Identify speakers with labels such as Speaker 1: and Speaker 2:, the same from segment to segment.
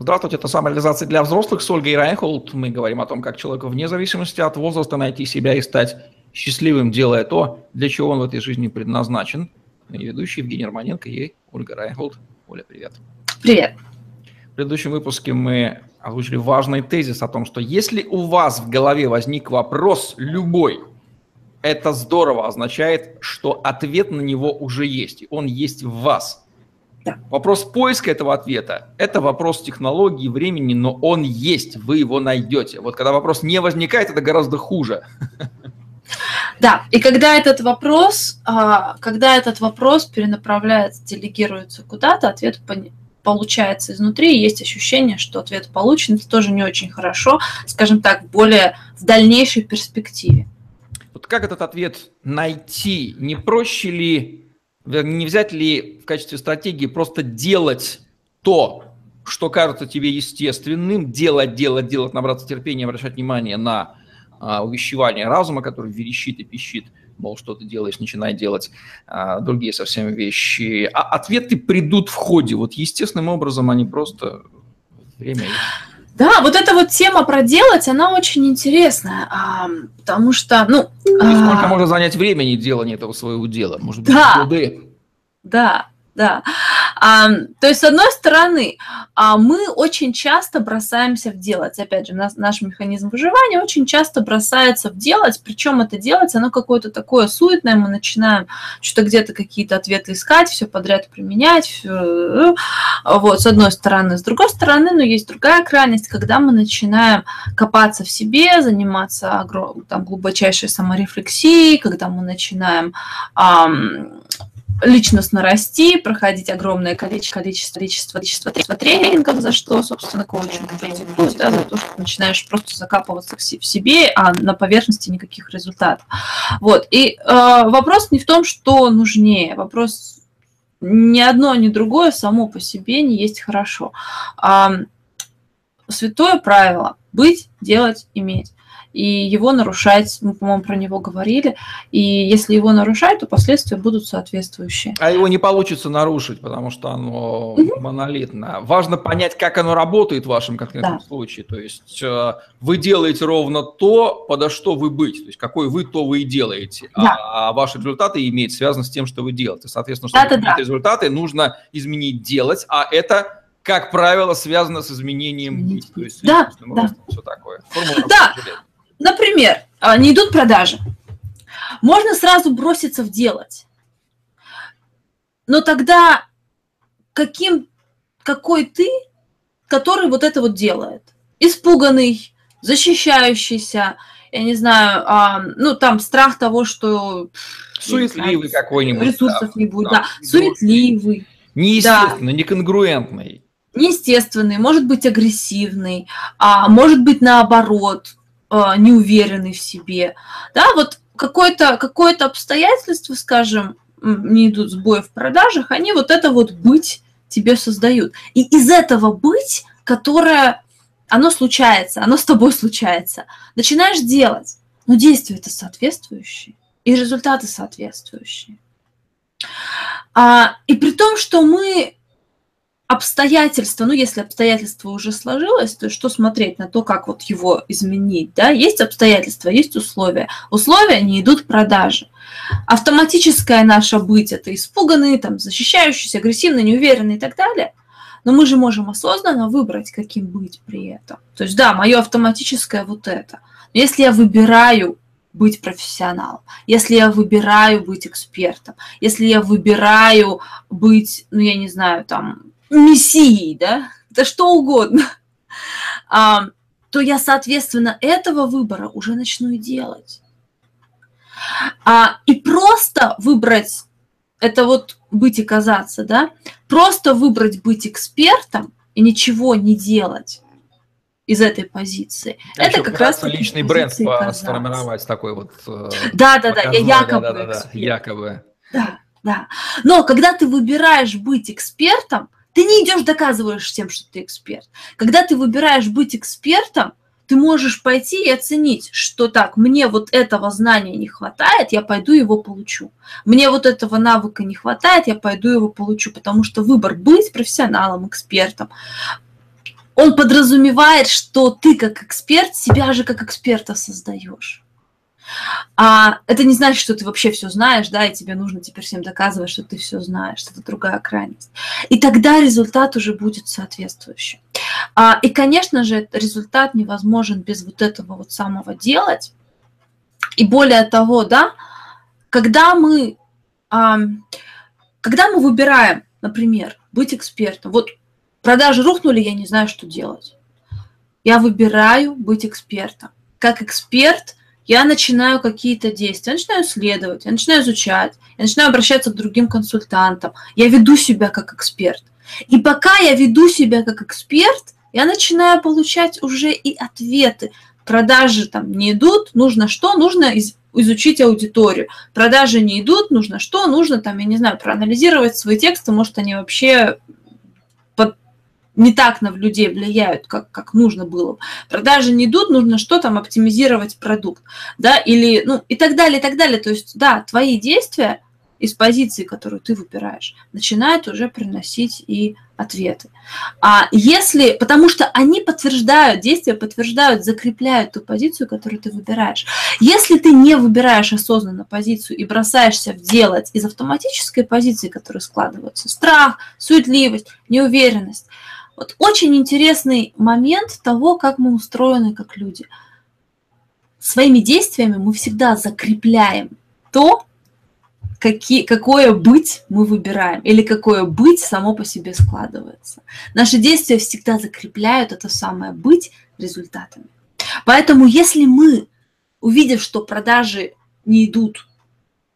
Speaker 1: Здравствуйте, это самореализация для взрослых с Ольгой Райнхолд. Мы говорим о том, как человеку вне зависимости от возраста найти себя и стать счастливым, делая то, для чего он в этой жизни предназначен. И ведущий Евгений Романенко и Ольга Райнхолд. Оля, привет.
Speaker 2: Привет.
Speaker 1: В предыдущем выпуске мы озвучили важный тезис о том, что если у вас в голове возник вопрос любой, это здорово означает, что ответ на него уже есть, и он есть в вас – да. Вопрос поиска этого ответа – это вопрос технологии, времени, но он есть, вы его найдете. Вот когда вопрос не возникает, это гораздо хуже.
Speaker 2: Да, и когда этот вопрос, а, когда этот вопрос перенаправляется, делегируется куда-то, ответ получается изнутри, и есть ощущение, что ответ получен, это тоже не очень хорошо, скажем так, более в дальнейшей перспективе.
Speaker 1: Вот как этот ответ найти? Не проще ли не взять ли в качестве стратегии просто делать то, что кажется тебе естественным, делать, делать, делать, набраться терпения, обращать внимание на а, увещевание разума, который верещит и пищит, мол, что ты делаешь, начинай делать а, другие совсем вещи. А ответы придут в ходе, вот естественным образом они просто время.
Speaker 2: Да, вот эта вот тема про делать, она очень интересная, потому что, ну...
Speaker 1: Сколько а... может занять времени делание этого своего дела? Может быть, да,
Speaker 2: годы? Да, да. А, то есть, с одной стороны, а, мы очень часто бросаемся в делать. Опять же, наш, наш механизм выживания очень часто бросается в делать, причем это делать, оно какое-то такое суетное, мы начинаем что-то где-то какие-то ответы искать, все подряд применять, все, вот, с одной стороны. С другой стороны, ну, есть другая крайность, когда мы начинаем копаться в себе, заниматься там, глубочайшей саморефлексией, когда мы начинаем личностно расти, проходить огромное количество, количество, количество, количество тренингов, за что, собственно, коучинг критикует, да, за то, что начинаешь просто закапываться в себе, а на поверхности никаких результатов. Вот. И э, вопрос не в том, что нужнее, вопрос ни одно, ни другое само по себе не есть хорошо. А, святое правило – быть, делать, иметь и его нарушать, мы, по-моему, про него говорили, и если его нарушать, то последствия будут соответствующие.
Speaker 1: А его не получится нарушить, потому что оно угу. монолитно. Важно понять, как оно работает в вашем конкретном да. случае. То есть э, вы делаете ровно то, подо что вы быть, то есть какой вы, то вы и делаете, да. а, ваши результаты имеют связаны с тем, что вы делаете. Соответственно, чтобы да, да, да. результаты, нужно изменить делать, а это как правило, связано с изменением быть, то есть
Speaker 2: да, да.
Speaker 1: все такое. Формула
Speaker 2: да, Например, а, не идут продажи. Можно сразу броситься в делать. Но тогда каким, какой ты, который вот это вот делает? Испуганный, защищающийся, я не знаю, а, ну там страх того, что...
Speaker 1: Суетливый какой-нибудь.
Speaker 2: Ресурсов да, не будет, да. да. Суетливый.
Speaker 1: Неестественный, да. неконгруентный.
Speaker 2: Неестественный, может быть агрессивный, а может быть наоборот, неуверенный в себе, да, вот какое-то какое обстоятельство, скажем, не идут сбои в продажах, они вот это вот быть тебе создают. И из этого быть, которое, оно случается, оно с тобой случается, начинаешь делать, но действия это соответствующие, и результаты соответствующие. А, и при том, что мы обстоятельства, ну, если обстоятельство уже сложилось, то что смотреть на то, как вот его изменить, да? Есть обстоятельства, есть условия. Условия не идут к продаже. Автоматическое наше быть – это испуганный, там, защищающийся, агрессивный, неуверенный и так далее. Но мы же можем осознанно выбрать, каким быть при этом. То есть, да, мое автоматическое вот это. Но если я выбираю быть профессионалом, если я выбираю быть экспертом, если я выбираю быть, ну, я не знаю, там, мессией, да, да что угодно, а, то я, соответственно, этого выбора уже начну и делать. А, и просто выбрать, это вот быть и казаться, да, просто выбрать быть экспертом и ничего не делать из этой позиции.
Speaker 1: А это как раз личный бренд сформировать такой вот.
Speaker 2: Да, да, да, я якобы. Да, да, да,
Speaker 1: якобы.
Speaker 2: Да, да. Но когда ты выбираешь быть экспертом, ты не идешь доказываешь тем, что ты эксперт. Когда ты выбираешь быть экспертом, ты можешь пойти и оценить, что так, мне вот этого знания не хватает, я пойду его получу. Мне вот этого навыка не хватает, я пойду его получу, потому что выбор быть профессионалом, экспертом, он подразумевает, что ты как эксперт себя же как эксперта создаешь. А это не значит, что ты вообще все знаешь, да, и тебе нужно теперь всем доказывать, что ты все знаешь, что это другая крайность. И тогда результат уже будет соответствующим. А, и, конечно же, результат невозможен без вот этого вот самого делать. И более того, да, когда мы, а, когда мы выбираем, например, быть экспертом, вот продажи рухнули, я не знаю, что делать. Я выбираю быть экспертом. Как эксперт я начинаю какие-то действия, я начинаю исследовать, я начинаю изучать, я начинаю обращаться к другим консультантам, я веду себя как эксперт. И пока я веду себя как эксперт, я начинаю получать уже и ответы. Продажи там не идут, нужно что? Нужно из, изучить аудиторию. Продажи не идут, нужно что? Нужно там, я не знаю, проанализировать свои тексты, может, они вообще не так на людей влияют, как, как нужно было. Продажи не идут, нужно что там оптимизировать продукт, да, или, ну, и так далее, и так далее. То есть, да, твои действия из позиции, которую ты выбираешь, начинают уже приносить и ответы. А если, потому что они подтверждают, действия подтверждают, закрепляют ту позицию, которую ты выбираешь. Если ты не выбираешь осознанно позицию и бросаешься в делать из автоматической позиции, которая складывается, страх, суетливость, неуверенность, вот очень интересный момент того, как мы устроены как люди. Своими действиями мы всегда закрепляем то, какие, какое быть мы выбираем, или какое быть само по себе складывается. Наши действия всегда закрепляют это самое быть результатами. Поэтому если мы, увидев, что продажи не идут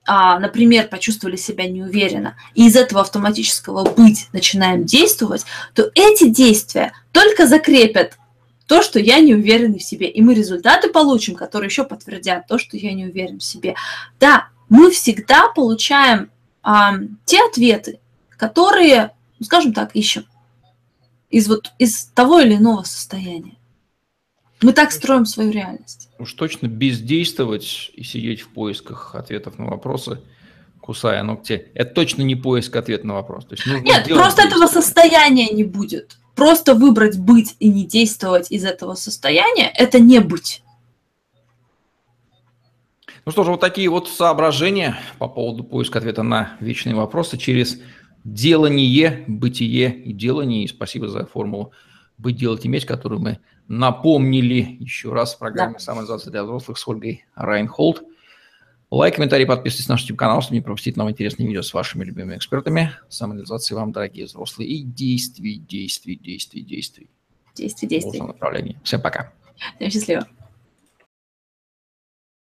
Speaker 2: например, почувствовали себя неуверенно, и из этого автоматического быть начинаем действовать, то эти действия только закрепят то, что я не уверен в себе. И мы результаты получим, которые еще подтвердят то, что я не уверен в себе. Да, мы всегда получаем а, те ответы, которые, ну, скажем так, ищем из вот из того или иного состояния. Мы так строим свою реальность.
Speaker 1: Уж точно бездействовать и сидеть в поисках ответов на вопросы, кусая ногти, это точно не поиск ответа на вопрос. То есть
Speaker 2: Нет, просто этого состояния не будет. Просто выбрать быть и не действовать из этого состояния – это не быть.
Speaker 1: Ну что ж, вот такие вот соображения по поводу поиска ответа на вечные вопросы через делание, бытие и делание. И спасибо за формулу «быть, делать, иметь», которую мы напомнили еще раз в программе да. «Самоизоляция для взрослых» с Ольгой Райнхолд. Лайк, комментарий, подписывайтесь на наш YouTube-канал, чтобы не пропустить новые интересные видео с вашими любимыми экспертами. Самореализации вам, дорогие взрослые. И действий, действий, действий, действий.
Speaker 2: Действий, действий.
Speaker 1: В направлении. Всем пока.
Speaker 2: Всем счастливо.